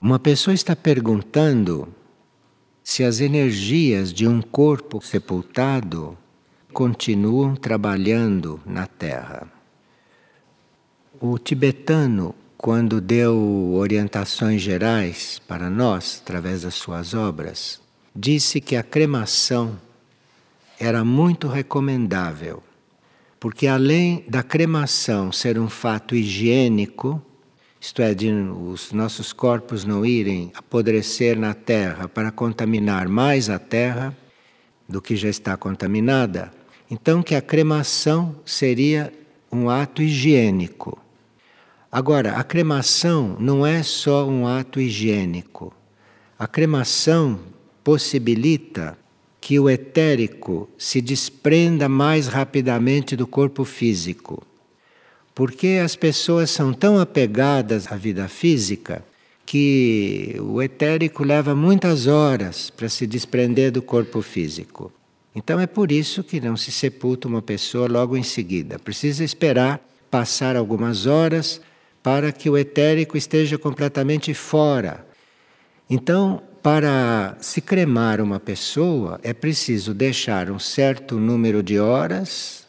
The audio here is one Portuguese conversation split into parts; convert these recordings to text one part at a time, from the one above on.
Uma pessoa está perguntando se as energias de um corpo sepultado continuam trabalhando na Terra. O tibetano, quando deu orientações gerais para nós, através das suas obras, disse que a cremação era muito recomendável, porque além da cremação ser um fato higiênico, isto é, de os nossos corpos não irem apodrecer na terra para contaminar mais a terra do que já está contaminada, então que a cremação seria um ato higiênico. Agora, a cremação não é só um ato higiênico. A cremação possibilita que o etérico se desprenda mais rapidamente do corpo físico. Porque as pessoas são tão apegadas à vida física que o etérico leva muitas horas para se desprender do corpo físico. Então é por isso que não se sepulta uma pessoa logo em seguida. Precisa esperar passar algumas horas para que o etérico esteja completamente fora. Então, para se cremar uma pessoa, é preciso deixar um certo número de horas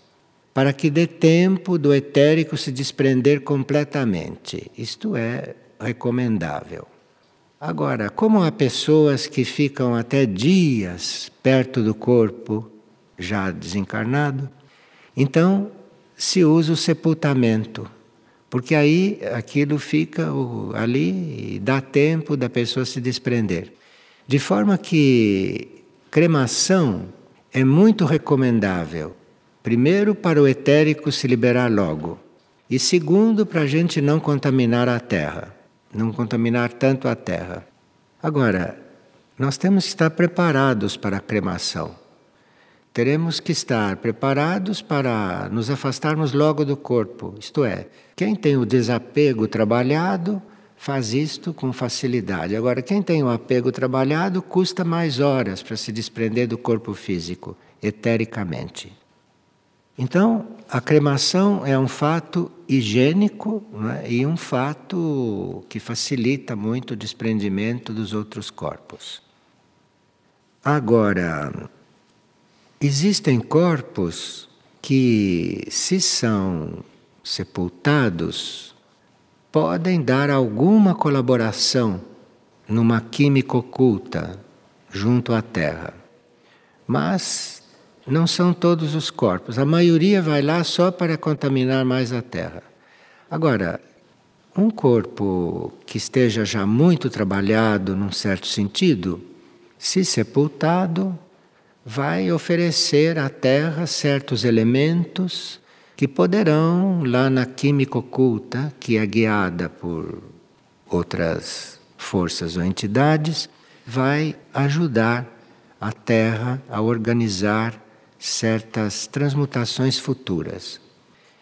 para que dê tempo do etérico se desprender completamente. Isto é recomendável. Agora, como há pessoas que ficam até dias perto do corpo já desencarnado, então se usa o sepultamento, porque aí aquilo fica ali e dá tempo da pessoa se desprender. De forma que cremação é muito recomendável Primeiro, para o etérico se liberar logo. E segundo, para a gente não contaminar a terra, não contaminar tanto a terra. Agora, nós temos que estar preparados para a cremação. Teremos que estar preparados para nos afastarmos logo do corpo. Isto é, quem tem o desapego trabalhado faz isto com facilidade. Agora, quem tem o apego trabalhado custa mais horas para se desprender do corpo físico, etericamente. Então, a cremação é um fato higiênico é? e um fato que facilita muito o desprendimento dos outros corpos. Agora, existem corpos que, se são sepultados, podem dar alguma colaboração numa química oculta junto à Terra. Mas não são todos os corpos. A maioria vai lá só para contaminar mais a terra. Agora, um corpo que esteja já muito trabalhado num certo sentido, se sepultado, vai oferecer à terra certos elementos que poderão, lá na química oculta, que é guiada por outras forças ou entidades, vai ajudar a terra a organizar certas transmutações futuras.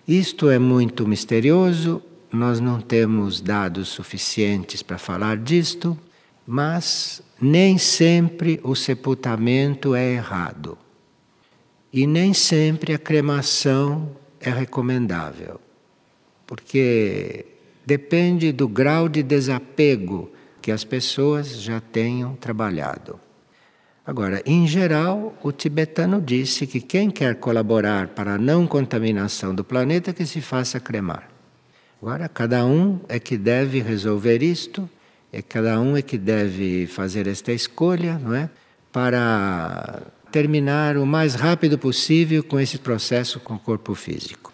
Isto é muito misterioso, nós não temos dados suficientes para falar disto, mas nem sempre o sepultamento é errado. E nem sempre a cremação é recomendável, porque depende do grau de desapego que as pessoas já tenham trabalhado. Agora, em geral, o tibetano disse que quem quer colaborar para a não contaminação do planeta que se faça cremar. Agora, cada um é que deve resolver isto, é cada um é que deve fazer esta escolha, não é? Para terminar o mais rápido possível com esse processo com o corpo físico.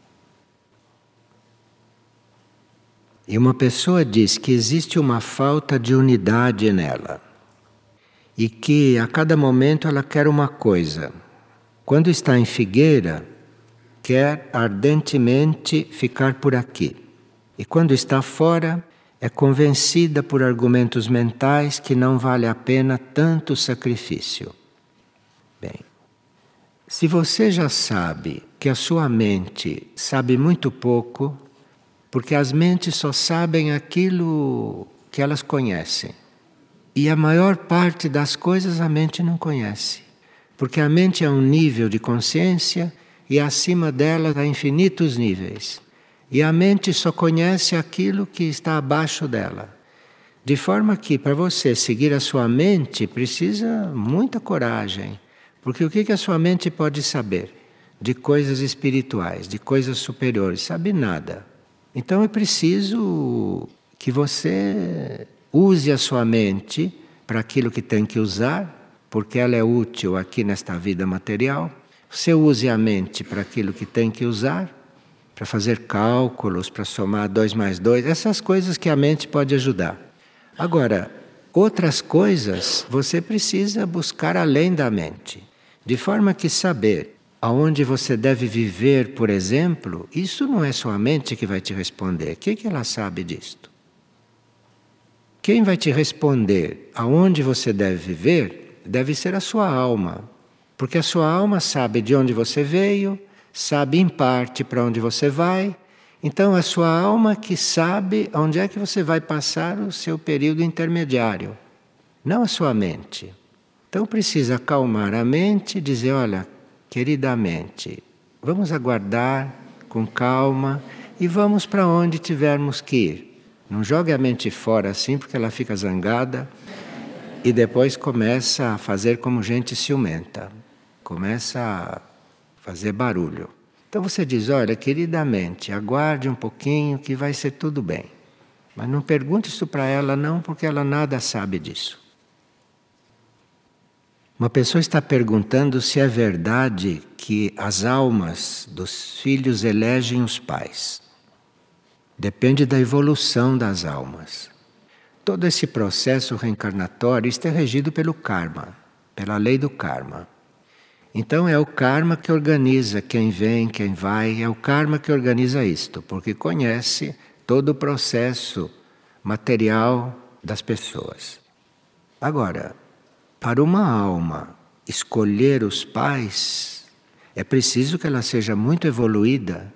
E uma pessoa diz que existe uma falta de unidade nela e que a cada momento ela quer uma coisa. Quando está em Figueira, quer ardentemente ficar por aqui. E quando está fora, é convencida por argumentos mentais que não vale a pena tanto sacrifício. Bem, se você já sabe que a sua mente sabe muito pouco, porque as mentes só sabem aquilo que elas conhecem. E a maior parte das coisas a mente não conhece. Porque a mente é um nível de consciência e acima dela há infinitos níveis. E a mente só conhece aquilo que está abaixo dela. De forma que para você seguir a sua mente precisa muita coragem. Porque o que, a sua mente pode saber? De coisas espirituais, de coisas superiores, sabe nada. Então é preciso que você use a sua mente para aquilo que tem que usar, porque ela é útil aqui nesta vida material. Você use a mente para aquilo que tem que usar, para fazer cálculos, para somar dois mais dois, essas coisas que a mente pode ajudar. Agora, outras coisas você precisa buscar além da mente. De forma que saber aonde você deve viver, por exemplo, isso não é só a mente que vai te responder. O que, que ela sabe disto? Quem vai te responder aonde você deve viver deve ser a sua alma. Porque a sua alma sabe de onde você veio, sabe em parte para onde você vai. Então, a sua alma que sabe onde é que você vai passar o seu período intermediário, não a sua mente. Então precisa acalmar a mente e dizer: olha, queridamente, vamos aguardar com calma e vamos para onde tivermos que ir. Não jogue a mente fora assim, porque ela fica zangada e depois começa a fazer como gente ciumenta, começa a fazer barulho. Então você diz: olha, queridamente, aguarde um pouquinho que vai ser tudo bem. Mas não pergunte isso para ela, não, porque ela nada sabe disso. Uma pessoa está perguntando se é verdade que as almas dos filhos elegem os pais. Depende da evolução das almas. Todo esse processo reencarnatório está regido pelo karma, pela lei do karma. Então é o karma que organiza quem vem, quem vai, é o karma que organiza isto, porque conhece todo o processo material das pessoas. Agora, para uma alma escolher os pais, é preciso que ela seja muito evoluída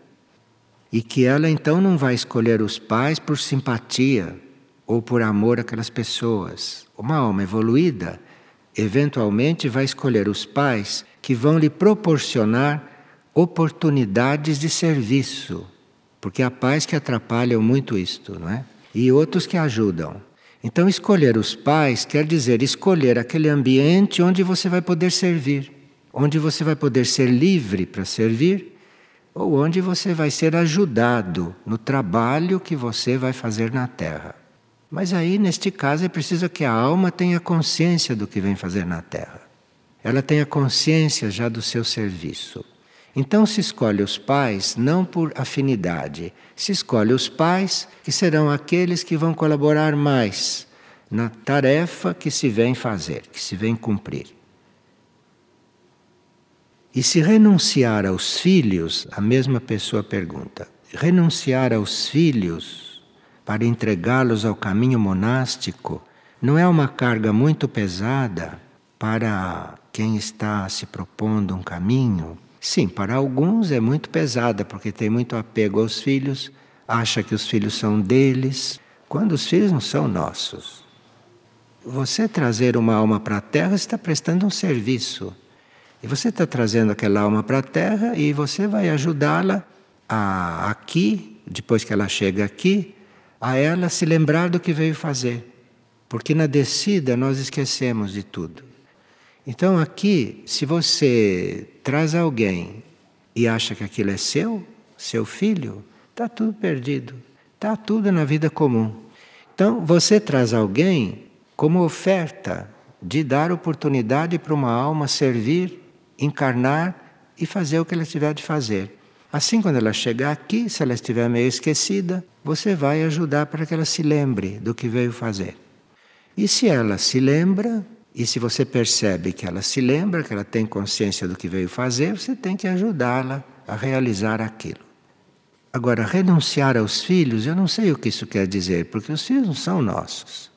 e que ela então não vai escolher os pais por simpatia ou por amor àquelas pessoas. Uma alma evoluída eventualmente vai escolher os pais que vão lhe proporcionar oportunidades de serviço, porque há pais que atrapalham muito isto, não é? E outros que ajudam. Então, escolher os pais quer dizer escolher aquele ambiente onde você vai poder servir, onde você vai poder ser livre para servir, ou onde você vai ser ajudado no trabalho que você vai fazer na Terra. Mas aí, neste caso, é preciso que a alma tenha consciência do que vem fazer na Terra. Ela tenha consciência já do seu serviço. Então se escolhe os pais não por afinidade, se escolhe os pais que serão aqueles que vão colaborar mais na tarefa que se vem fazer, que se vem cumprir. E se renunciar aos filhos, a mesma pessoa pergunta: renunciar aos filhos para entregá-los ao caminho monástico não é uma carga muito pesada para quem está se propondo um caminho? Sim, para alguns é muito pesada, porque tem muito apego aos filhos, acha que os filhos são deles, quando os filhos não são nossos. Você trazer uma alma para a Terra está prestando um serviço. E você está trazendo aquela alma para a Terra e você vai ajudá-la a aqui, depois que ela chega aqui, a ela se lembrar do que veio fazer. Porque na descida nós esquecemos de tudo. Então aqui, se você traz alguém e acha que aquilo é seu, seu filho, está tudo perdido. Está tudo na vida comum. Então você traz alguém como oferta de dar oportunidade para uma alma servir, encarnar e fazer o que ela tiver de fazer. Assim, quando ela chegar aqui, se ela estiver meio esquecida, você vai ajudar para que ela se lembre do que veio fazer. E se ela se lembra, e se você percebe que ela se lembra, que ela tem consciência do que veio fazer, você tem que ajudá-la a realizar aquilo. Agora, renunciar aos filhos, eu não sei o que isso quer dizer, porque os filhos não são nossos.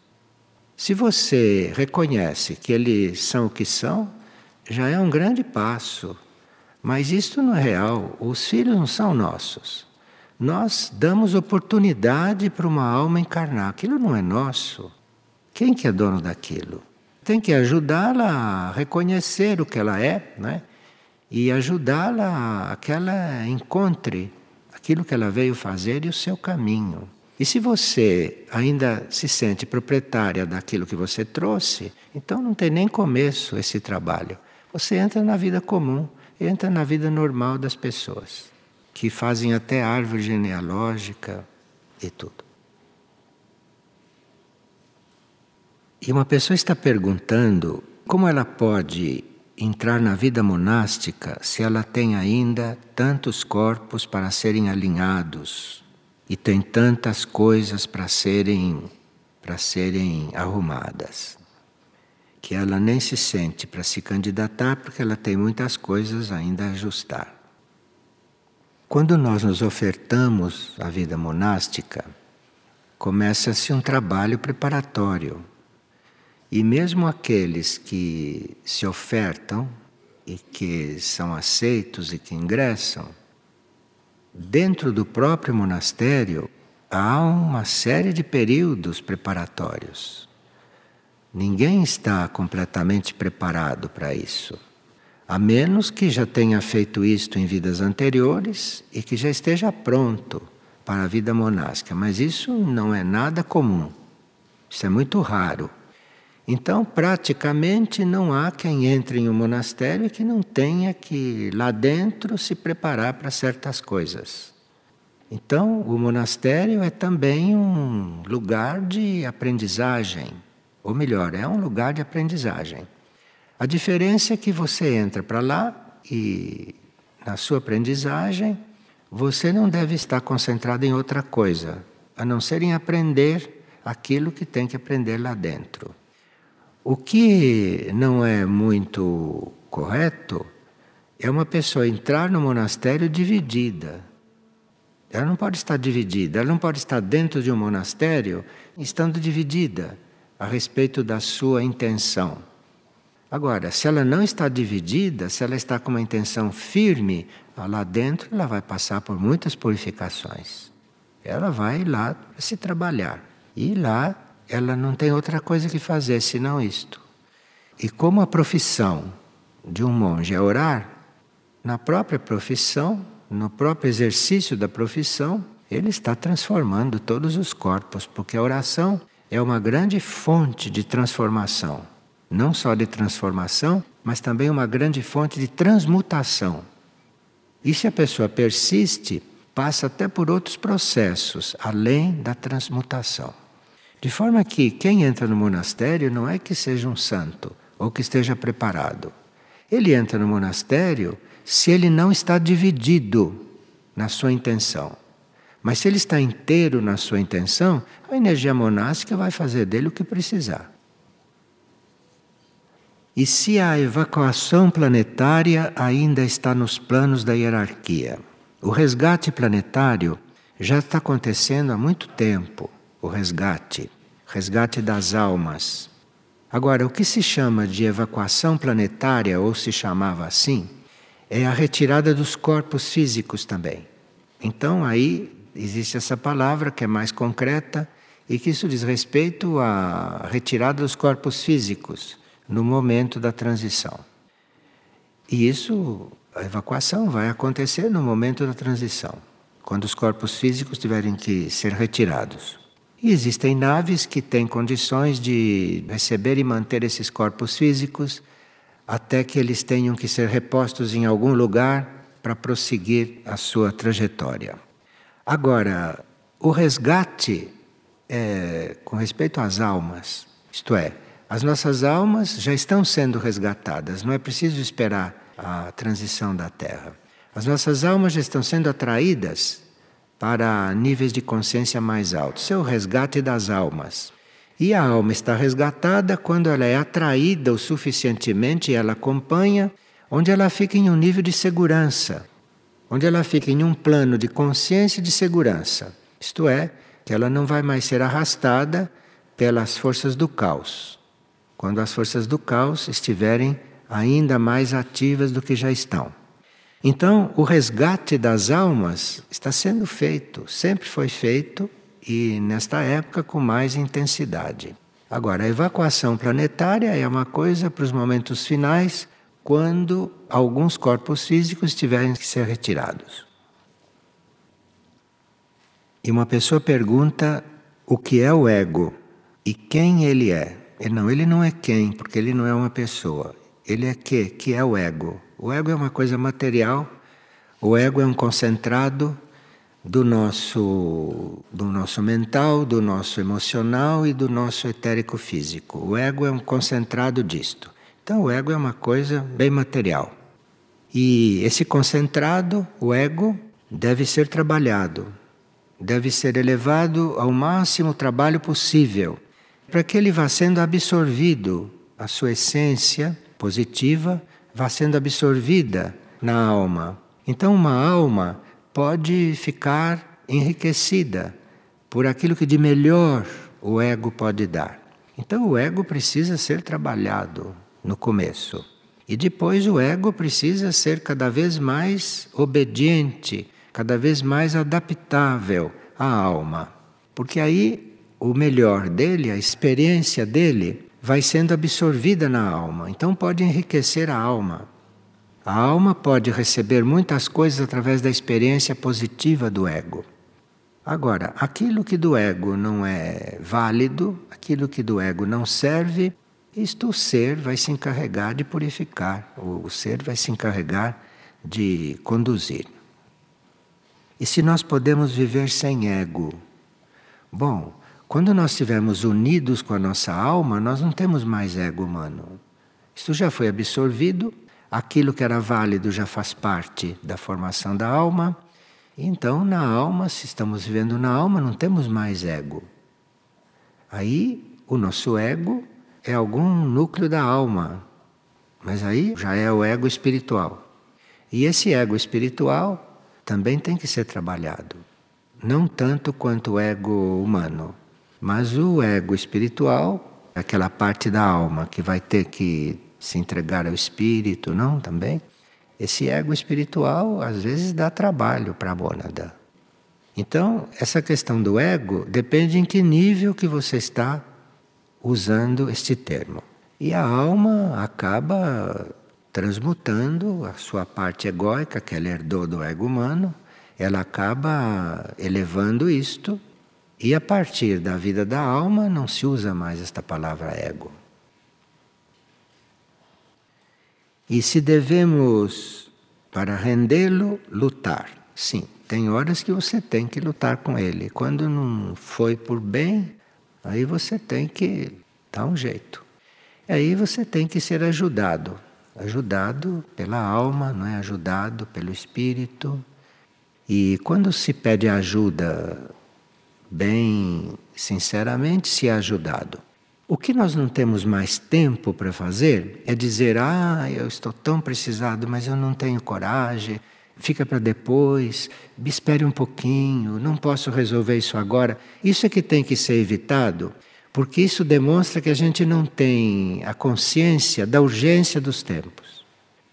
Se você reconhece que eles são o que são, já é um grande passo. Mas isto não é real. Os filhos não são nossos. Nós damos oportunidade para uma alma encarnar. Aquilo não é nosso. Quem que é dono daquilo? tem que ajudá-la a reconhecer o que ela é, né? E ajudá-la a que ela encontre aquilo que ela veio fazer e o seu caminho. E se você ainda se sente proprietária daquilo que você trouxe, então não tem nem começo esse trabalho. Você entra na vida comum, entra na vida normal das pessoas, que fazem até árvore genealógica e tudo. E uma pessoa está perguntando como ela pode entrar na vida monástica se ela tem ainda tantos corpos para serem alinhados e tem tantas coisas para serem para serem arrumadas que ela nem se sente para se candidatar porque ela tem muitas coisas ainda a ajustar. Quando nós nos ofertamos à vida monástica, começa-se um trabalho preparatório. E mesmo aqueles que se ofertam e que são aceitos e que ingressam, Dentro do próprio monastério há uma série de períodos preparatórios. Ninguém está completamente preparado para isso, a menos que já tenha feito isto em vidas anteriores e que já esteja pronto para a vida monástica, mas isso não é nada comum. Isso é muito raro. Então, praticamente não há quem entre em um monastério e que não tenha que lá dentro se preparar para certas coisas. Então, o monastério é também um lugar de aprendizagem, ou melhor, é um lugar de aprendizagem. A diferença é que você entra para lá e na sua aprendizagem você não deve estar concentrado em outra coisa, a não ser em aprender aquilo que tem que aprender lá dentro. O que não é muito correto é uma pessoa entrar no monastério dividida. Ela não pode estar dividida, ela não pode estar dentro de um monastério estando dividida a respeito da sua intenção. Agora, se ela não está dividida, se ela está com uma intenção firme, lá dentro ela vai passar por muitas purificações. Ela vai lá se trabalhar. E lá ela não tem outra coisa que fazer senão isto. E como a profissão de um monge é orar, na própria profissão, no próprio exercício da profissão, ele está transformando todos os corpos, porque a oração é uma grande fonte de transformação. Não só de transformação, mas também uma grande fonte de transmutação. E se a pessoa persiste, passa até por outros processos, além da transmutação. De forma que quem entra no monastério não é que seja um santo ou que esteja preparado. Ele entra no monastério se ele não está dividido na sua intenção. Mas se ele está inteiro na sua intenção, a energia monástica vai fazer dele o que precisar. E se a evacuação planetária ainda está nos planos da hierarquia? O resgate planetário já está acontecendo há muito tempo o resgate, resgate das almas. Agora, o que se chama de evacuação planetária, ou se chamava assim, é a retirada dos corpos físicos também. Então, aí existe essa palavra que é mais concreta e que isso diz respeito à retirada dos corpos físicos no momento da transição. E isso, a evacuação vai acontecer no momento da transição, quando os corpos físicos tiverem que ser retirados. E existem naves que têm condições de receber e manter esses corpos físicos até que eles tenham que ser repostos em algum lugar para prosseguir a sua trajetória. Agora, o resgate é com respeito às almas, isto é, as nossas almas já estão sendo resgatadas, não é preciso esperar a transição da Terra. As nossas almas já estão sendo atraídas para níveis de consciência mais altos. Isso é o resgate das almas. E a alma está resgatada quando ela é atraída o suficientemente, ela acompanha, onde ela fica em um nível de segurança, onde ela fica em um plano de consciência e de segurança. Isto é, que ela não vai mais ser arrastada pelas forças do caos, quando as forças do caos estiverem ainda mais ativas do que já estão. Então, o resgate das almas está sendo feito, sempre foi feito e nesta época com mais intensidade. Agora, a evacuação planetária é uma coisa para os momentos finais, quando alguns corpos físicos tiverem que ser retirados. E uma pessoa pergunta o que é o ego e quem ele é. Ele não, ele não é quem, porque ele não é uma pessoa. Ele é que, que é o ego. O ego é uma coisa material. O ego é um concentrado do nosso do nosso mental, do nosso emocional e do nosso etérico físico. O ego é um concentrado disto. Então o ego é uma coisa bem material. E esse concentrado, o ego, deve ser trabalhado, deve ser elevado ao máximo trabalho possível, para que ele vá sendo absorvido, a sua essência positiva vá sendo absorvida na alma. Então, uma alma pode ficar enriquecida por aquilo que de melhor o ego pode dar. Então, o ego precisa ser trabalhado no começo. E depois o ego precisa ser cada vez mais obediente, cada vez mais adaptável à alma. Porque aí o melhor dele, a experiência dele, vai sendo absorvida na alma. Então pode enriquecer a alma. A alma pode receber muitas coisas através da experiência positiva do ego. Agora, aquilo que do ego não é válido, aquilo que do ego não serve, isto o ser vai se encarregar de purificar, o ser vai se encarregar de conduzir. E se nós podemos viver sem ego? Bom, quando nós estivermos unidos com a nossa alma, nós não temos mais ego humano. Isto já foi absorvido, aquilo que era válido já faz parte da formação da alma. Então, na alma, se estamos vivendo na alma, não temos mais ego. Aí, o nosso ego é algum núcleo da alma, mas aí já é o ego espiritual. E esse ego espiritual também tem que ser trabalhado. Não tanto quanto o ego humano, mas o ego espiritual, aquela parte da alma que vai ter que se entregar ao espírito, não também? Esse ego espiritual às vezes dá trabalho para a mônada. Então, essa questão do ego depende em que nível que você está usando este termo. E a alma acaba transmutando a sua parte egóica, que ela herdou do ego humano, ela acaba elevando isto, e a partir da vida da alma não se usa mais esta palavra ego. E se devemos, para rendê-lo, lutar? Sim, tem horas que você tem que lutar com ele. Quando não foi por bem, Aí você tem que dar um jeito. Aí você tem que ser ajudado, ajudado pela alma, não é ajudado pelo espírito. E quando se pede ajuda bem sinceramente, se é ajudado. O que nós não temos mais tempo para fazer é dizer: "Ah, eu estou tão precisado, mas eu não tenho coragem" fica para depois, me espere um pouquinho, não posso resolver isso agora. Isso é que tem que ser evitado, porque isso demonstra que a gente não tem a consciência da urgência dos tempos.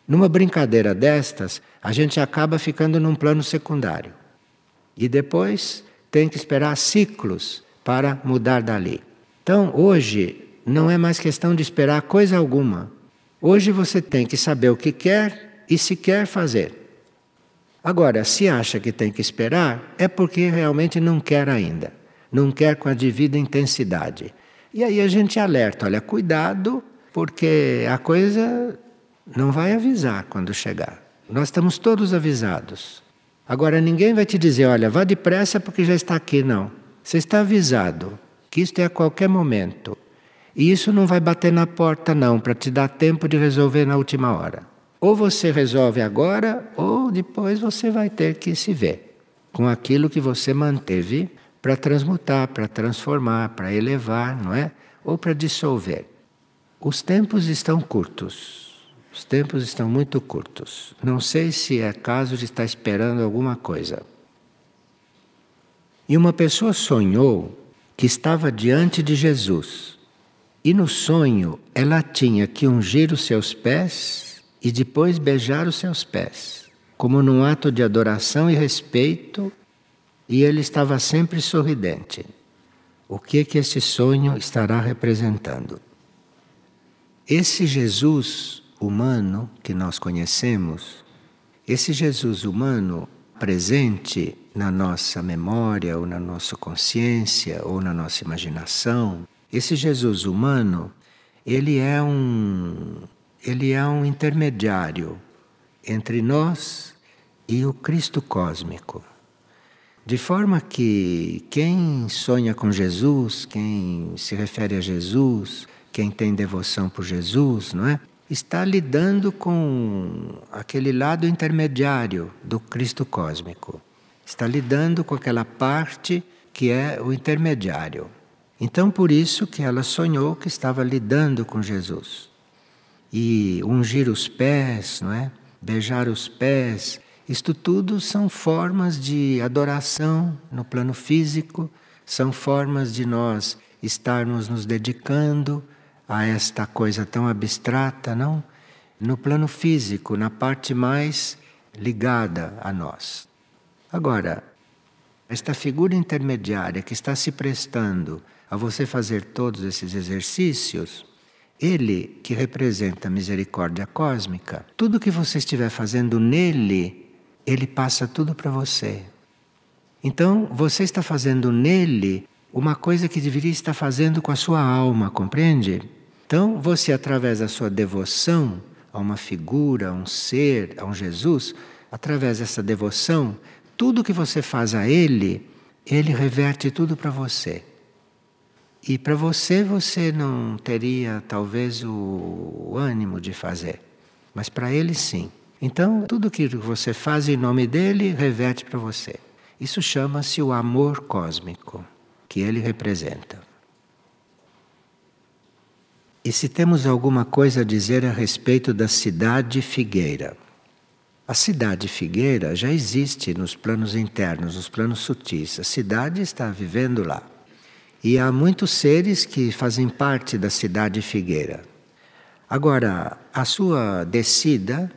Numa brincadeira destas, a gente acaba ficando num plano secundário. E depois tem que esperar ciclos para mudar dali. Então, hoje, não é mais questão de esperar coisa alguma. Hoje você tem que saber o que quer e se quer fazer. Agora, se acha que tem que esperar, é porque realmente não quer ainda. Não quer com a devida intensidade. E aí a gente alerta: olha, cuidado, porque a coisa não vai avisar quando chegar. Nós estamos todos avisados. Agora, ninguém vai te dizer: olha, vá depressa porque já está aqui. Não. Você está avisado que isto é a qualquer momento. E isso não vai bater na porta, não, para te dar tempo de resolver na última hora. Ou você resolve agora, ou depois você vai ter que se ver com aquilo que você manteve para transmutar, para transformar, para elevar, não é? Ou para dissolver. Os tempos estão curtos. Os tempos estão muito curtos. Não sei se é caso de estar esperando alguma coisa. E uma pessoa sonhou que estava diante de Jesus. E no sonho ela tinha que ungir os seus pés e depois beijar os seus pés, como num ato de adoração e respeito, e ele estava sempre sorridente. O que que esse sonho estará representando? Esse Jesus humano que nós conhecemos, esse Jesus humano presente na nossa memória, ou na nossa consciência, ou na nossa imaginação. Esse Jesus humano, ele é um ele é um intermediário entre nós e o Cristo cósmico. De forma que quem sonha com Jesus, quem se refere a Jesus, quem tem devoção por Jesus, não é? Está lidando com aquele lado intermediário do Cristo cósmico. Está lidando com aquela parte que é o intermediário. Então por isso que ela sonhou que estava lidando com Jesus. E ungir os pés, não é? Beijar os pés, isto tudo são formas de adoração no plano físico, são formas de nós estarmos nos dedicando a esta coisa tão abstrata, não? No plano físico, na parte mais ligada a nós. Agora, esta figura intermediária que está se prestando a você fazer todos esses exercícios, ele que representa a misericórdia cósmica, tudo que você estiver fazendo nele ele passa tudo para você. Então, você está fazendo nele uma coisa que deveria estar fazendo com a sua alma, compreende? Então, você, através da sua devoção a uma figura, a um ser, a um Jesus, através dessa devoção, tudo que você faz a Ele, Ele reverte tudo para você. E para você, você não teria talvez o ânimo de fazer, mas para Ele, sim. Então, tudo que você faz em nome dele reverte para você. Isso chama-se o amor cósmico que ele representa. E se temos alguma coisa a dizer a respeito da cidade figueira? A cidade figueira já existe nos planos internos, nos planos sutis. A cidade está vivendo lá. E há muitos seres que fazem parte da cidade figueira. Agora, a sua descida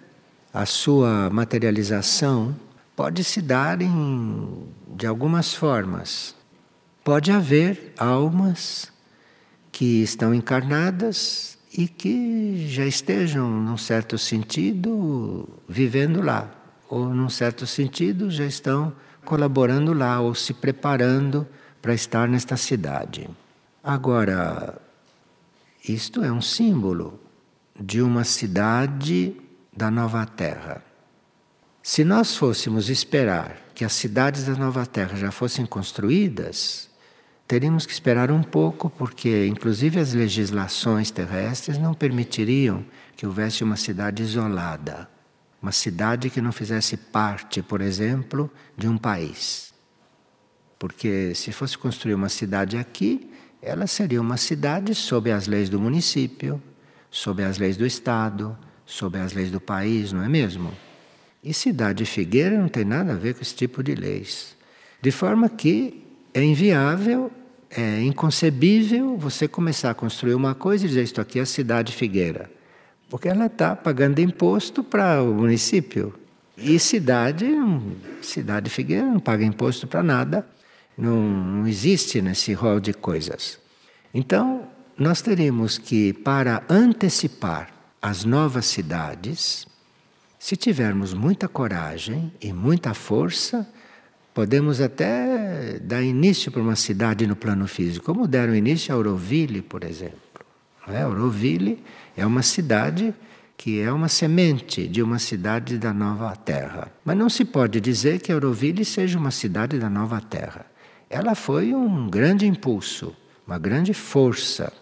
a sua materialização pode se dar em, de algumas formas. Pode haver almas que estão encarnadas e que já estejam, num certo sentido, vivendo lá, ou num certo sentido já estão colaborando lá ou se preparando para estar nesta cidade. Agora, isto é um símbolo de uma cidade da nova terra. Se nós fôssemos esperar que as cidades da nova terra já fossem construídas, teríamos que esperar um pouco, porque inclusive as legislações terrestres não permitiriam que houvesse uma cidade isolada, uma cidade que não fizesse parte, por exemplo, de um país. Porque se fosse construir uma cidade aqui, ela seria uma cidade sob as leis do município, sob as leis do estado, sob as leis do país, não é mesmo? E cidade Figueira não tem nada a ver com esse tipo de leis. De forma que é inviável, é inconcebível você começar a construir uma coisa e dizer isto aqui é a cidade Figueira. Porque ela está pagando imposto para o município. E cidade, cidade Figueira não paga imposto para nada, não, não existe nesse rol de coisas. Então, nós teríamos que, para antecipar as novas cidades, se tivermos muita coragem e muita força, podemos até dar início para uma cidade no plano físico, como deram início a Auroville, por exemplo. É? Auroville é uma cidade que é uma semente de uma cidade da nova terra. Mas não se pode dizer que Auroville seja uma cidade da nova terra. Ela foi um grande impulso, uma grande força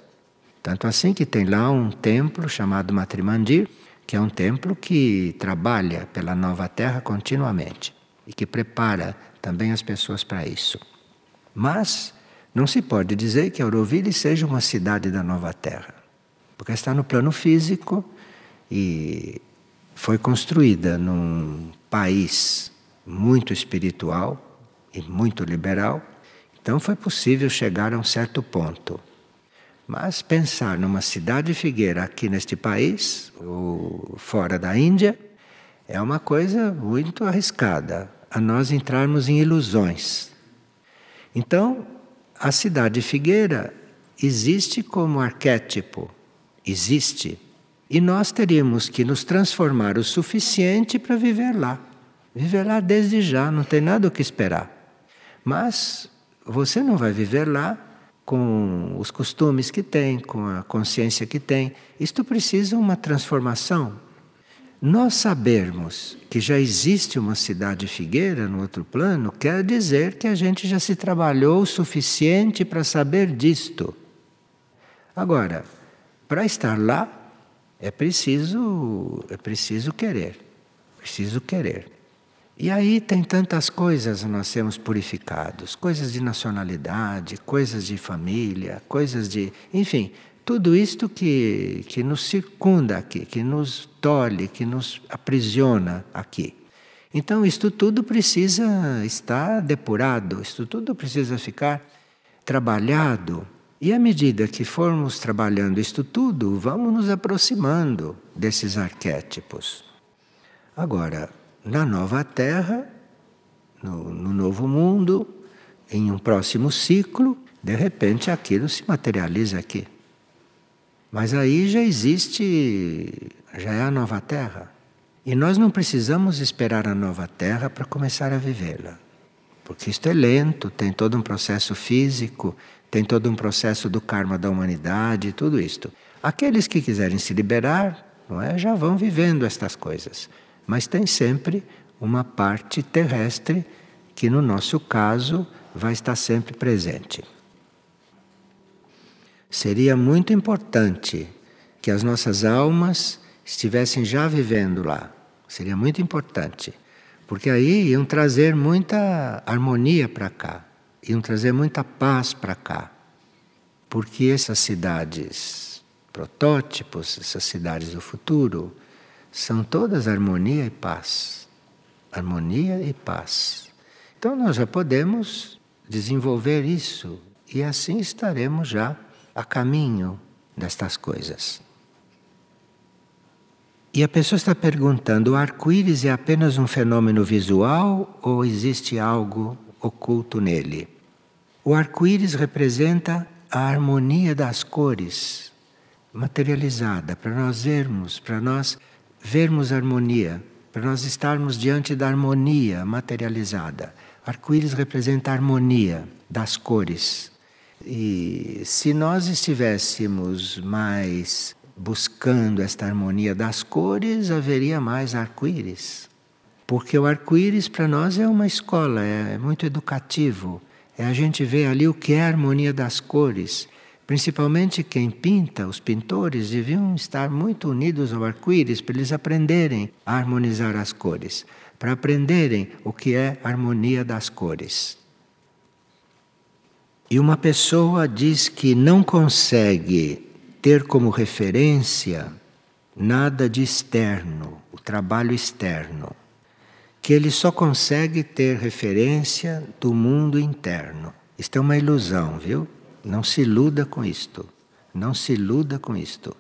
tanto assim que tem lá um templo chamado Matrimandir, que é um templo que trabalha pela nova terra continuamente e que prepara também as pessoas para isso. Mas não se pode dizer que Auroville seja uma cidade da nova terra, porque está no plano físico e foi construída num país muito espiritual e muito liberal. Então foi possível chegar a um certo ponto. Mas pensar numa cidade figueira aqui neste país, ou fora da Índia, é uma coisa muito arriscada a nós entrarmos em ilusões. Então, a cidade figueira existe como arquétipo, existe, e nós teríamos que nos transformar o suficiente para viver lá. Viver lá desde já, não tem nada o que esperar. Mas você não vai viver lá com os costumes que tem, com a consciência que tem. Isto precisa uma transformação. Nós sabermos que já existe uma cidade figueira no outro plano quer dizer que a gente já se trabalhou o suficiente para saber disto. Agora, para estar lá é preciso é preciso querer. Preciso querer. E aí tem tantas coisas nós sermos purificados, coisas de nacionalidade, coisas de família, coisas de, enfim, tudo isto que, que nos circunda aqui, que nos tolhe, que nos aprisiona aqui. Então, isto tudo precisa estar depurado, isto tudo precisa ficar trabalhado. E à medida que formos trabalhando isto tudo, vamos nos aproximando desses arquétipos. Agora, na nova Terra, no, no novo mundo, em um próximo ciclo, de repente aquilo se materializa aqui. Mas aí já existe, já é a nova terra. E nós não precisamos esperar a nova terra para começar a vivê-la. Porque isto é lento, tem todo um processo físico, tem todo um processo do karma da humanidade, tudo isto. Aqueles que quiserem se liberar, não é, já vão vivendo estas coisas. Mas tem sempre uma parte terrestre que no nosso caso vai estar sempre presente. Seria muito importante que as nossas almas estivessem já vivendo lá. Seria muito importante. Porque aí iam trazer muita harmonia para cá, iam trazer muita paz para cá. Porque essas cidades protótipos, essas cidades do futuro, são todas harmonia e paz. Harmonia e paz. Então nós já podemos desenvolver isso e assim estaremos já a caminho destas coisas. E a pessoa está perguntando: o arco-íris é apenas um fenômeno visual ou existe algo oculto nele? O arco-íris representa a harmonia das cores materializada, para nós vermos, para nós vermos harmonia, para nós estarmos diante da harmonia materializada. Arco-íris representa a harmonia das cores. E se nós estivéssemos mais buscando esta harmonia das cores, haveria mais arco-íris. Porque o arco-íris para nós é uma escola, é muito educativo. É a gente ver ali o que é a harmonia das cores. Principalmente quem pinta, os pintores deviam estar muito unidos ao arco-íris para eles aprenderem a harmonizar as cores, para aprenderem o que é a harmonia das cores. E uma pessoa diz que não consegue ter como referência nada de externo, o trabalho externo, que ele só consegue ter referência do mundo interno. Isto é uma ilusão, viu? Não se iluda com isto. Não se iluda com isto.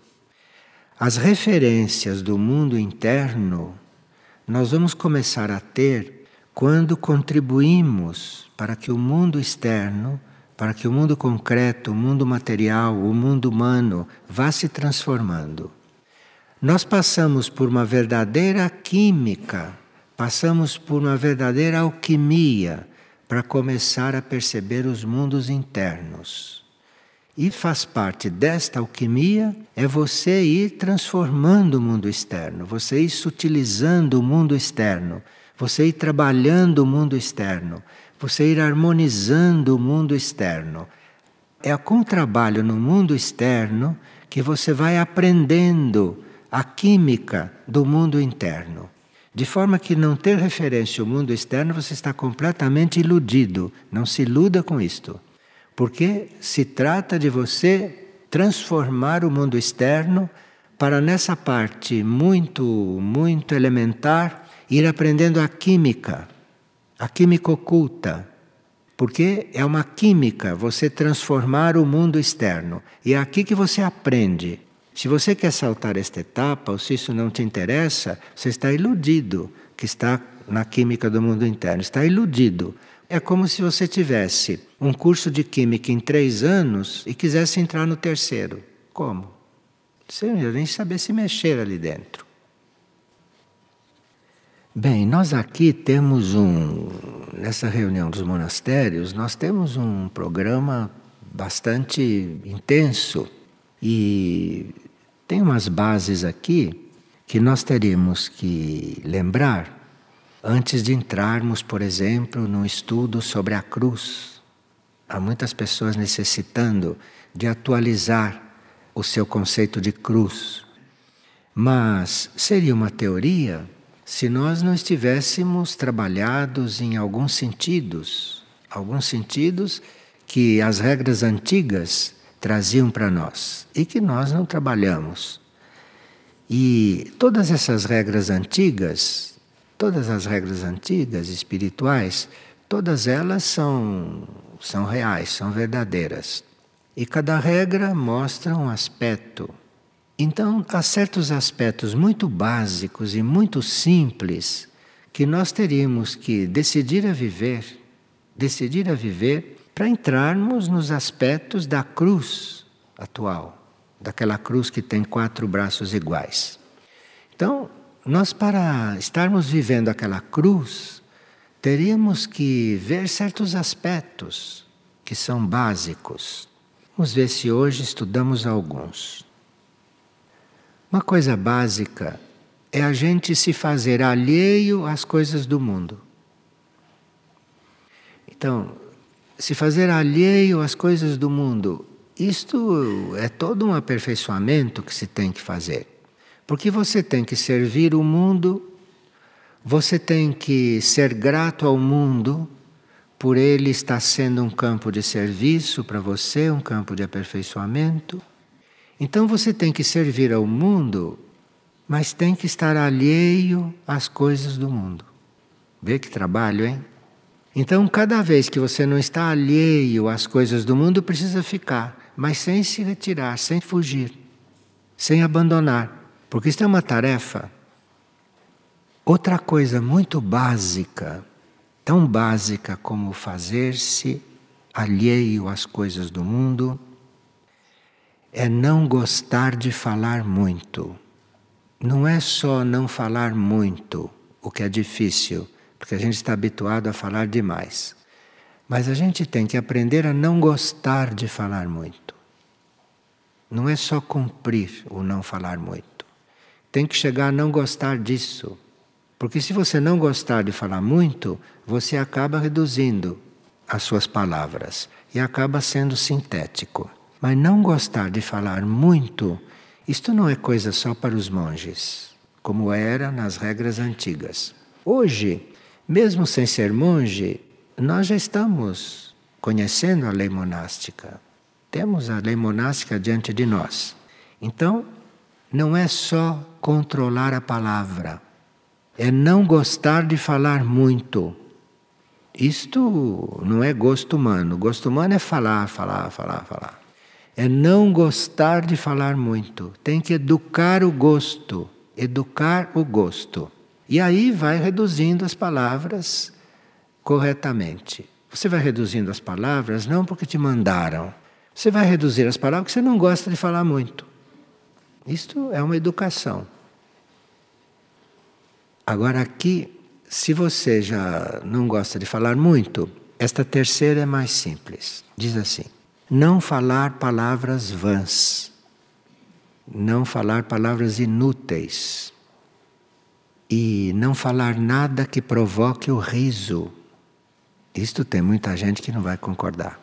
As referências do mundo interno nós vamos começar a ter quando contribuímos para que o mundo externo para que o mundo concreto, o mundo material, o mundo humano vá se transformando. Nós passamos por uma verdadeira química, passamos por uma verdadeira alquimia para começar a perceber os mundos internos. E faz parte desta alquimia é você ir transformando o mundo externo, você ir sutilizando o mundo externo, você ir trabalhando o mundo externo, você ir harmonizando o mundo externo. É com o trabalho no mundo externo que você vai aprendendo a química do mundo interno. De forma que não ter referência ao mundo externo, você está completamente iludido. Não se iluda com isto. Porque se trata de você transformar o mundo externo para nessa parte muito, muito elementar ir aprendendo a química a química oculta, porque é uma química você transformar o mundo externo. E é aqui que você aprende. Se você quer saltar esta etapa, ou se isso não te interessa, você está iludido que está na química do mundo interno. Está iludido. É como se você tivesse um curso de química em três anos e quisesse entrar no terceiro. Como? Ia nem saber se mexer ali dentro. Bem, nós aqui temos um. Nessa reunião dos monastérios, nós temos um programa bastante intenso e tem umas bases aqui que nós teríamos que lembrar antes de entrarmos, por exemplo, no estudo sobre a cruz. Há muitas pessoas necessitando de atualizar o seu conceito de cruz. Mas seria uma teoria se nós não estivéssemos trabalhados em alguns sentidos, alguns sentidos que as regras antigas traziam para nós e que nós não trabalhamos. E todas essas regras antigas, todas as regras antigas espirituais, todas elas são, são reais, são verdadeiras. E cada regra mostra um aspecto. Então, há certos aspectos muito básicos e muito simples que nós teríamos que decidir a viver, decidir a viver para entrarmos nos aspectos da cruz atual, daquela cruz que tem quatro braços iguais. Então, nós, para estarmos vivendo aquela cruz, teríamos que ver certos aspectos que são básicos. Vamos ver se hoje estudamos alguns. Uma coisa básica é a gente se fazer alheio às coisas do mundo. Então, se fazer alheio às coisas do mundo, isto é todo um aperfeiçoamento que se tem que fazer. Porque você tem que servir o mundo, você tem que ser grato ao mundo, por ele estar sendo um campo de serviço para você, um campo de aperfeiçoamento. Então você tem que servir ao mundo, mas tem que estar alheio às coisas do mundo. Vê que trabalho, hein? Então, cada vez que você não está alheio às coisas do mundo, precisa ficar, mas sem se retirar, sem fugir, sem abandonar, porque isso é uma tarefa. Outra coisa muito básica, tão básica como fazer-se alheio às coisas do mundo, é não gostar de falar muito. Não é só não falar muito, o que é difícil porque a gente está habituado a falar demais. Mas a gente tem que aprender a não gostar de falar muito. Não é só cumprir o não falar muito. Tem que chegar a não gostar disso. Porque se você não gostar de falar muito, você acaba reduzindo as suas palavras e acaba sendo sintético. Mas não gostar de falar muito, isto não é coisa só para os monges, como era nas regras antigas. Hoje, mesmo sem ser monge, nós já estamos conhecendo a lei monástica. Temos a lei monástica diante de nós. Então, não é só controlar a palavra, é não gostar de falar muito. Isto não é gosto humano. Gosto humano é falar, falar, falar, falar. É não gostar de falar muito. Tem que educar o gosto. Educar o gosto. E aí vai reduzindo as palavras corretamente. Você vai reduzindo as palavras não porque te mandaram. Você vai reduzir as palavras porque você não gosta de falar muito. Isto é uma educação. Agora, aqui, se você já não gosta de falar muito, esta terceira é mais simples. Diz assim: não falar palavras vãs, não falar palavras inúteis e não falar nada que provoque o riso. Isto tem muita gente que não vai concordar.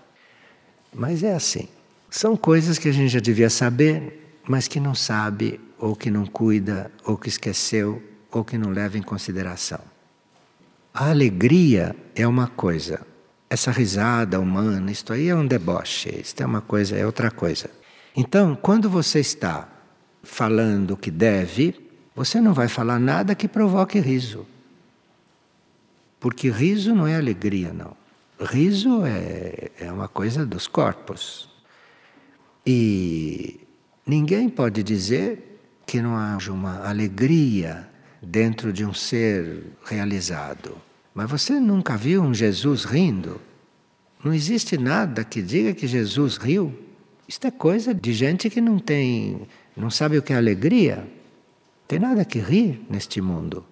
Mas é assim. São coisas que a gente já devia saber, mas que não sabe, ou que não cuida, ou que esqueceu, ou que não leva em consideração. A alegria é uma coisa. Essa risada humana, isto aí é um deboche, isto é uma coisa, é outra coisa. Então, quando você está falando o que deve, você não vai falar nada que provoque riso. Porque riso não é alegria, não. Riso é, é uma coisa dos corpos. E ninguém pode dizer que não haja uma alegria dentro de um ser realizado. Mas você nunca viu um Jesus rindo? Não existe nada que diga que Jesus riu. Isto é coisa de gente que não tem, não sabe o que é alegria. Tem nada que rir neste mundo.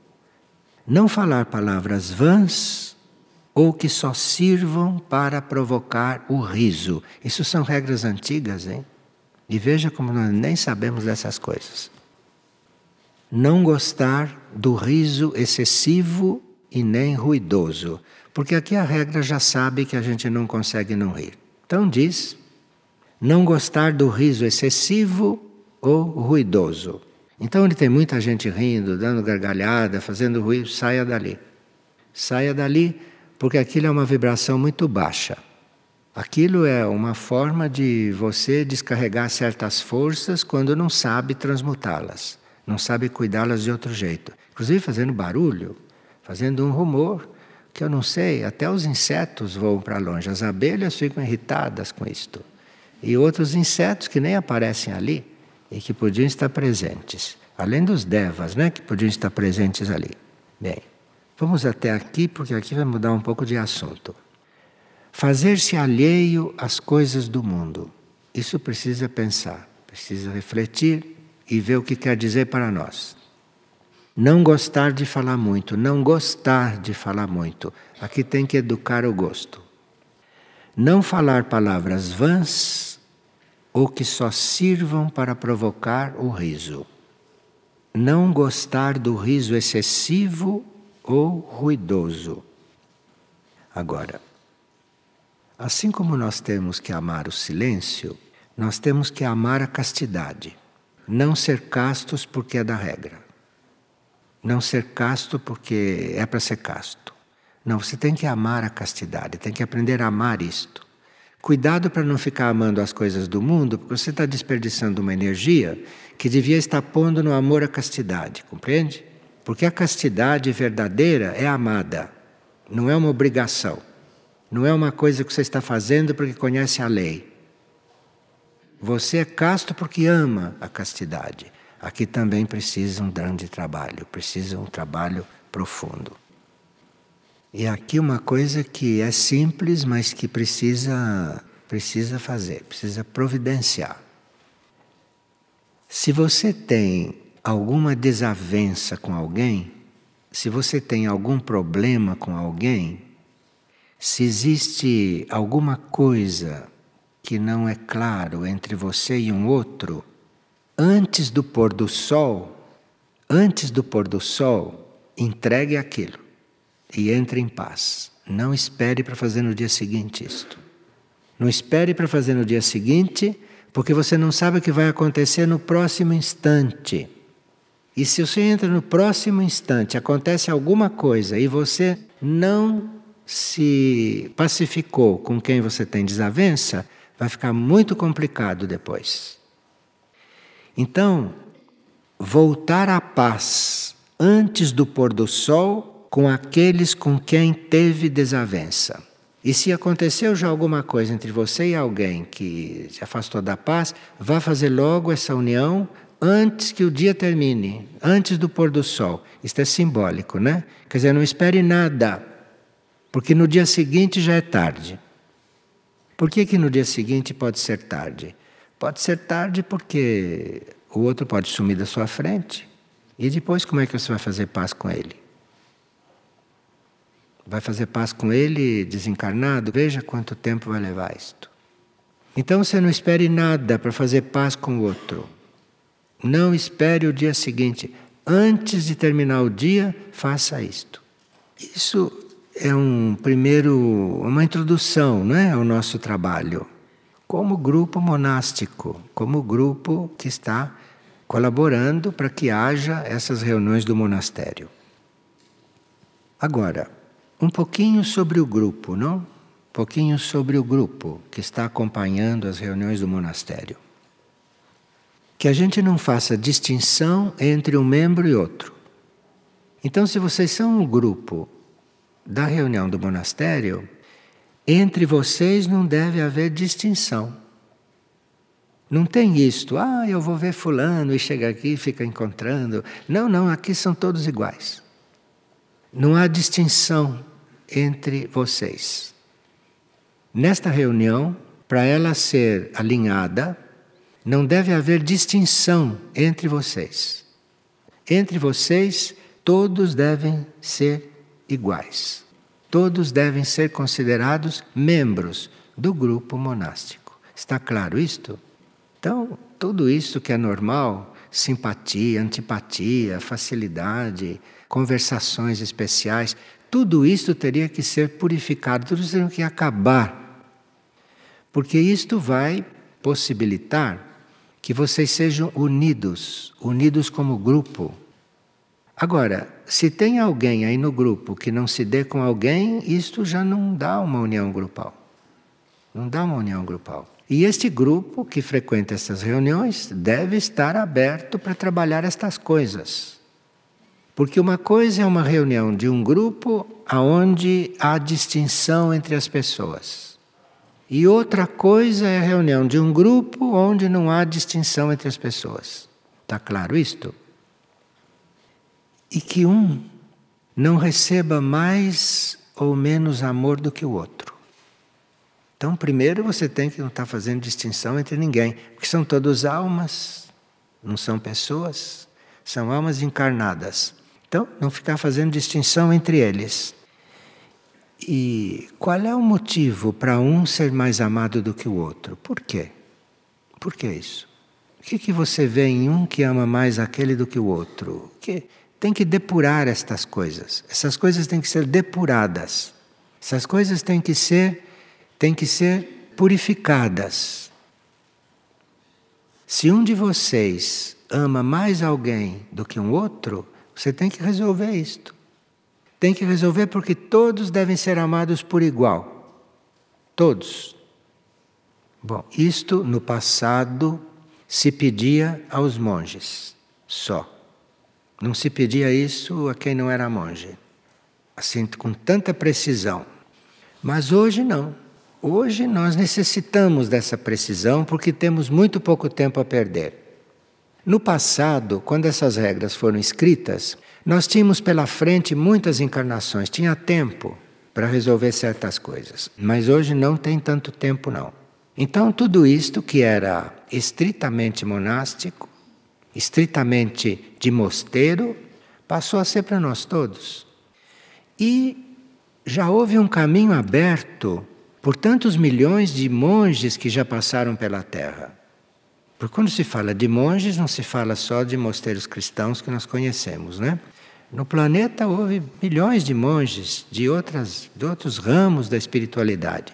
Não falar palavras vãs ou que só sirvam para provocar o riso. Isso são regras antigas, hein? E veja como nós nem sabemos dessas coisas. Não gostar do riso excessivo e nem ruidoso, porque aqui a regra já sabe que a gente não consegue não rir. Então diz: não gostar do riso excessivo ou ruidoso. Então, onde tem muita gente rindo, dando gargalhada, fazendo ruído, saia dali. Saia dali, porque aquilo é uma vibração muito baixa. Aquilo é uma forma de você descarregar certas forças quando não sabe transmutá-las, não sabe cuidá-las de outro jeito. Inclusive fazendo barulho, fazendo um rumor, que eu não sei, até os insetos voam para longe, as abelhas ficam irritadas com isto. E outros insetos que nem aparecem ali e que podiam estar presentes, além dos devas, né, que podiam estar presentes ali. Bem, vamos até aqui porque aqui vai mudar um pouco de assunto. Fazer-se alheio às coisas do mundo. Isso precisa pensar, precisa refletir e ver o que quer dizer para nós. Não gostar de falar muito, não gostar de falar muito. Aqui tem que educar o gosto. Não falar palavras vãs ou que só sirvam para provocar o riso. Não gostar do riso excessivo ou ruidoso. Agora, assim como nós temos que amar o silêncio, nós temos que amar a castidade. Não ser castos porque é da regra. Não ser casto porque é para ser casto. Não, você tem que amar a castidade, tem que aprender a amar isto. Cuidado para não ficar amando as coisas do mundo, porque você está desperdiçando uma energia que devia estar pondo no amor à castidade, compreende? Porque a castidade verdadeira é amada, não é uma obrigação. Não é uma coisa que você está fazendo porque conhece a lei. Você é casto porque ama a castidade. Aqui também precisa um grande trabalho, precisa um trabalho profundo. E aqui uma coisa que é simples, mas que precisa precisa fazer, precisa providenciar. Se você tem alguma desavença com alguém, se você tem algum problema com alguém, se existe alguma coisa que não é claro entre você e um outro, antes do pôr do sol, antes do pôr do sol, entregue aquilo e entre em paz. Não espere para fazer no dia seguinte isto. Não espere para fazer no dia seguinte, porque você não sabe o que vai acontecer no próximo instante. E se você entra no próximo instante, acontece alguma coisa e você não se pacificou com quem você tem desavença, vai ficar muito complicado depois. Então, voltar à paz antes do pôr do sol com aqueles com quem teve desavença. E se aconteceu já alguma coisa entre você e alguém que se afastou da paz, vá fazer logo essa união antes que o dia termine, antes do pôr do sol. Isto é simbólico, né? Quer dizer, não espere nada, porque no dia seguinte já é tarde. Por que, que no dia seguinte pode ser tarde? Pode ser tarde porque o outro pode sumir da sua frente. E depois, como é que você vai fazer paz com ele? Vai fazer paz com ele desencarnado? Veja quanto tempo vai levar isto. Então você não espere nada para fazer paz com o outro. Não espere o dia seguinte. Antes de terminar o dia, faça isto. Isso é um primeiro, uma introdução, não é, ao nosso trabalho, como grupo monástico, como grupo que está colaborando para que haja essas reuniões do monastério. Agora, um pouquinho sobre o grupo, não? Um pouquinho sobre o grupo que está acompanhando as reuniões do monastério. Que a gente não faça distinção entre um membro e outro. Então, se vocês são um grupo da reunião do monastério, entre vocês não deve haver distinção. Não tem isto, ah, eu vou ver Fulano e chega aqui e fica encontrando. Não, não, aqui são todos iguais. Não há distinção entre vocês. Nesta reunião, para ela ser alinhada, não deve haver distinção entre vocês. Entre vocês todos devem ser iguais. Todos devem ser considerados membros do grupo monástico. Está claro isto? Então, tudo isso que é normal, simpatia, antipatia, facilidade, conversações especiais, tudo isso teria que ser purificado, tudo isso teria que acabar. Porque isto vai possibilitar que vocês sejam unidos, unidos como grupo. Agora, se tem alguém aí no grupo que não se dê com alguém, isto já não dá uma união grupal. Não dá uma união grupal. E este grupo que frequenta essas reuniões deve estar aberto para trabalhar estas coisas. Porque uma coisa é uma reunião de um grupo aonde há distinção entre as pessoas. E outra coisa é a reunião de um grupo onde não há distinção entre as pessoas. Está claro isto? E que um não receba mais ou menos amor do que o outro. Então, primeiro você tem que não estar fazendo distinção entre ninguém, porque são todos almas, não são pessoas, são almas encarnadas. Então, não ficar fazendo distinção entre eles. E qual é o motivo para um ser mais amado do que o outro? Por quê? Por que isso? O que, que você vê em um que ama mais aquele do que o outro? Que tem que depurar estas coisas. Essas coisas têm que ser depuradas. Essas coisas têm que ser têm que ser purificadas. Se um de vocês ama mais alguém do que um outro, você tem que resolver isto. Tem que resolver porque todos devem ser amados por igual. Todos. Bom, isto no passado se pedia aos monges só. Não se pedia isso a quem não era monge. Assim, com tanta precisão. Mas hoje não. Hoje nós necessitamos dessa precisão porque temos muito pouco tempo a perder. No passado, quando essas regras foram escritas, nós tínhamos pela frente muitas encarnações, tinha tempo para resolver certas coisas, mas hoje não tem tanto tempo não. Então tudo isto que era estritamente monástico, estritamente de mosteiro, passou a ser para nós todos. E já houve um caminho aberto por tantos milhões de monges que já passaram pela Terra. Porque quando se fala de monges, não se fala só de mosteiros cristãos que nós conhecemos, né? No planeta houve milhões de monges de, outras, de outros ramos da espiritualidade.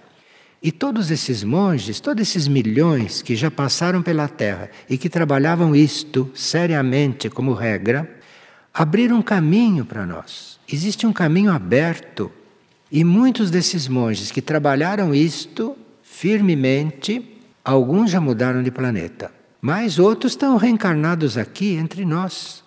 E todos esses monges, todos esses milhões que já passaram pela Terra e que trabalhavam isto seriamente como regra, abriram um caminho para nós. Existe um caminho aberto e muitos desses monges que trabalharam isto firmemente, alguns já mudaram de planeta, mas outros estão reencarnados aqui entre nós.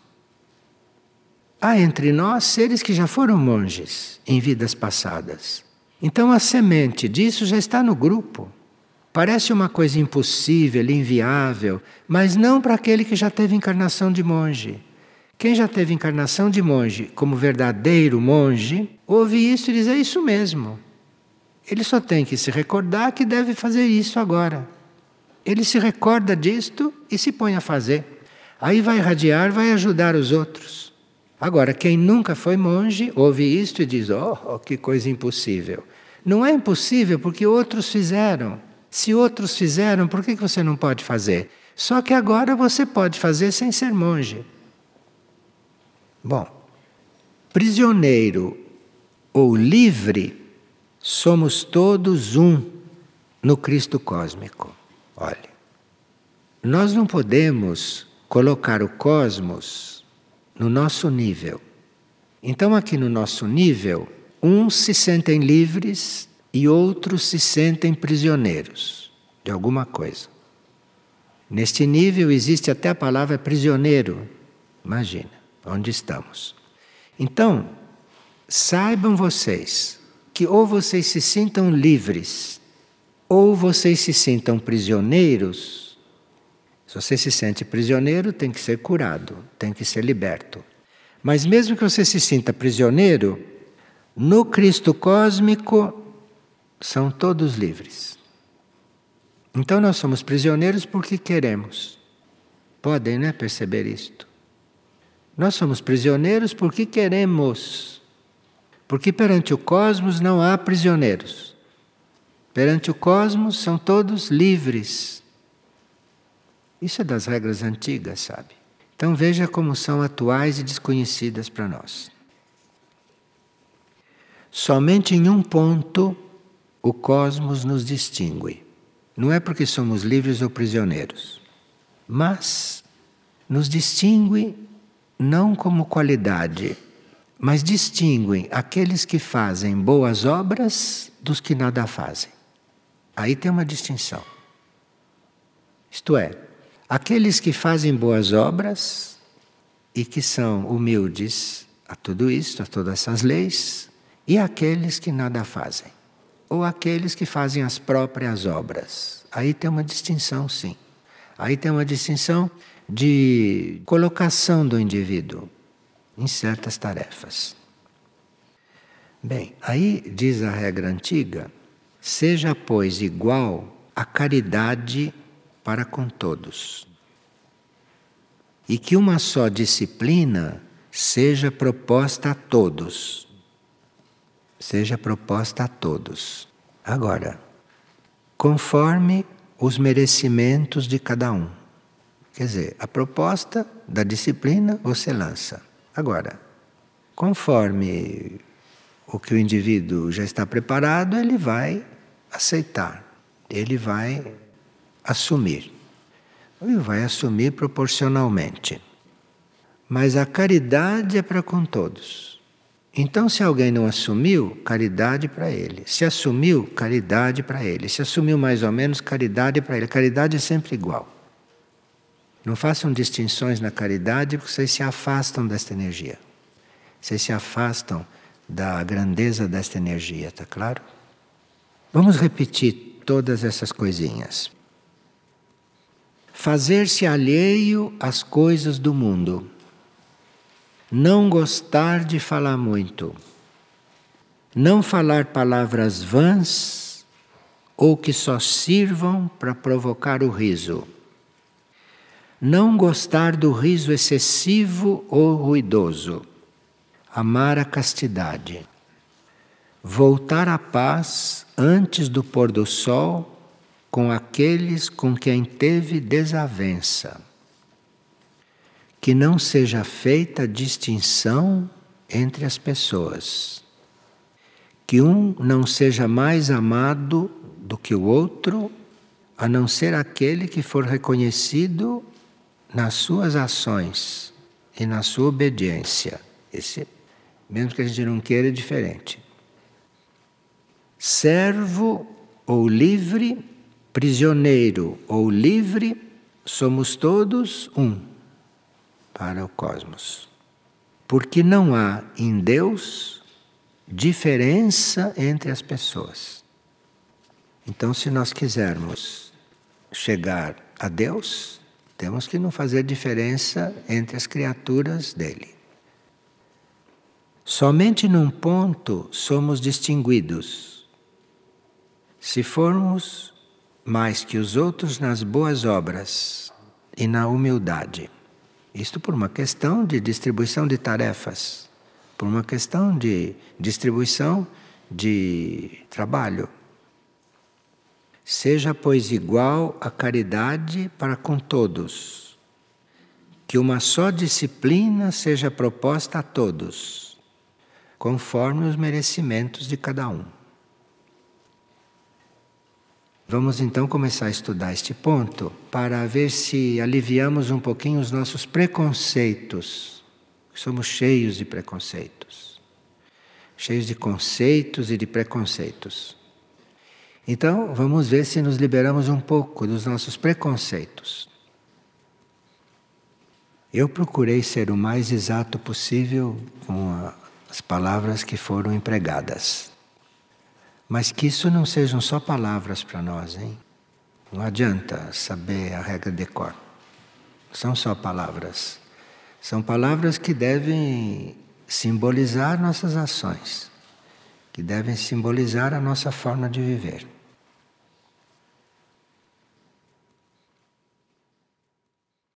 Há entre nós seres que já foram monges em vidas passadas. Então a semente disso já está no grupo. Parece uma coisa impossível, inviável, mas não para aquele que já teve encarnação de monge. Quem já teve encarnação de monge como verdadeiro monge, ouve isso e diz: é isso mesmo. Ele só tem que se recordar que deve fazer isso agora. Ele se recorda disto e se põe a fazer. Aí vai irradiar, vai ajudar os outros. Agora, quem nunca foi monge, ouve isto e diz: oh, oh, que coisa impossível. Não é impossível porque outros fizeram. Se outros fizeram, por que você não pode fazer? Só que agora você pode fazer sem ser monge. Bom, prisioneiro ou livre, somos todos um no Cristo cósmico. Olhe, nós não podemos colocar o cosmos no nosso nível. Então, aqui no nosso nível, uns se sentem livres e outros se sentem prisioneiros de alguma coisa. Neste nível existe até a palavra prisioneiro. Imagina onde estamos. Então, saibam vocês que ou vocês se sintam livres, ou vocês se sintam prisioneiros. Se você se sente prisioneiro, tem que ser curado, tem que ser liberto. Mas mesmo que você se sinta prisioneiro, no Cristo cósmico são todos livres. Então nós somos prisioneiros porque queremos. Podem, né, perceber isto? Nós somos prisioneiros porque queremos. Porque perante o cosmos não há prisioneiros. Perante o cosmos são todos livres. Isso é das regras antigas, sabe? Então veja como são atuais e desconhecidas para nós. Somente em um ponto o cosmos nos distingue. Não é porque somos livres ou prisioneiros, mas nos distingue não como qualidade, mas distinguem aqueles que fazem boas obras dos que nada fazem. Aí tem uma distinção. Isto é, aqueles que fazem boas obras e que são humildes a tudo isto, a todas essas leis, e aqueles que nada fazem, ou aqueles que fazem as próprias obras. Aí tem uma distinção, sim. Aí tem uma distinção de colocação do indivíduo em certas tarefas. Bem, aí diz a regra antiga: seja, pois, igual a caridade para com todos. E que uma só disciplina seja proposta a todos seja proposta a todos. Agora, conforme os merecimentos de cada um. Quer dizer, a proposta da disciplina você lança. Agora, conforme o que o indivíduo já está preparado, ele vai aceitar, ele vai assumir. Ele vai assumir proporcionalmente. Mas a caridade é para com todos. Então, se alguém não assumiu, caridade para ele. Se assumiu, caridade para ele. Se assumiu mais ou menos, caridade para ele. Caridade é sempre igual. Não façam distinções na caridade porque vocês se afastam desta energia. Vocês se afastam da grandeza desta energia, tá claro? Vamos repetir todas essas coisinhas. Fazer-se alheio às coisas do mundo. Não gostar de falar muito, não falar palavras vãs ou que só sirvam para provocar o riso, não gostar do riso excessivo ou ruidoso, amar a castidade, voltar à paz antes do pôr do sol com aqueles com quem teve desavença que não seja feita distinção entre as pessoas. Que um não seja mais amado do que o outro, a não ser aquele que for reconhecido nas suas ações e na sua obediência. Esse, mesmo que a gente não queira, é diferente. Servo ou livre, prisioneiro ou livre, somos todos um para o cosmos. Porque não há em Deus diferença entre as pessoas. Então, se nós quisermos chegar a Deus, temos que não fazer diferença entre as criaturas dele. Somente num ponto somos distinguidos. Se formos mais que os outros nas boas obras e na humildade. Isto por uma questão de distribuição de tarefas, por uma questão de distribuição de trabalho. Seja, pois, igual a caridade para com todos, que uma só disciplina seja proposta a todos, conforme os merecimentos de cada um. Vamos então começar a estudar este ponto para ver se aliviamos um pouquinho os nossos preconceitos. Somos cheios de preconceitos. Cheios de conceitos e de preconceitos. Então, vamos ver se nos liberamos um pouco dos nossos preconceitos. Eu procurei ser o mais exato possível com as palavras que foram empregadas. Mas que isso não sejam só palavras para nós, hein? Não adianta saber a regra de cor. São só palavras. São palavras que devem simbolizar nossas ações, que devem simbolizar a nossa forma de viver.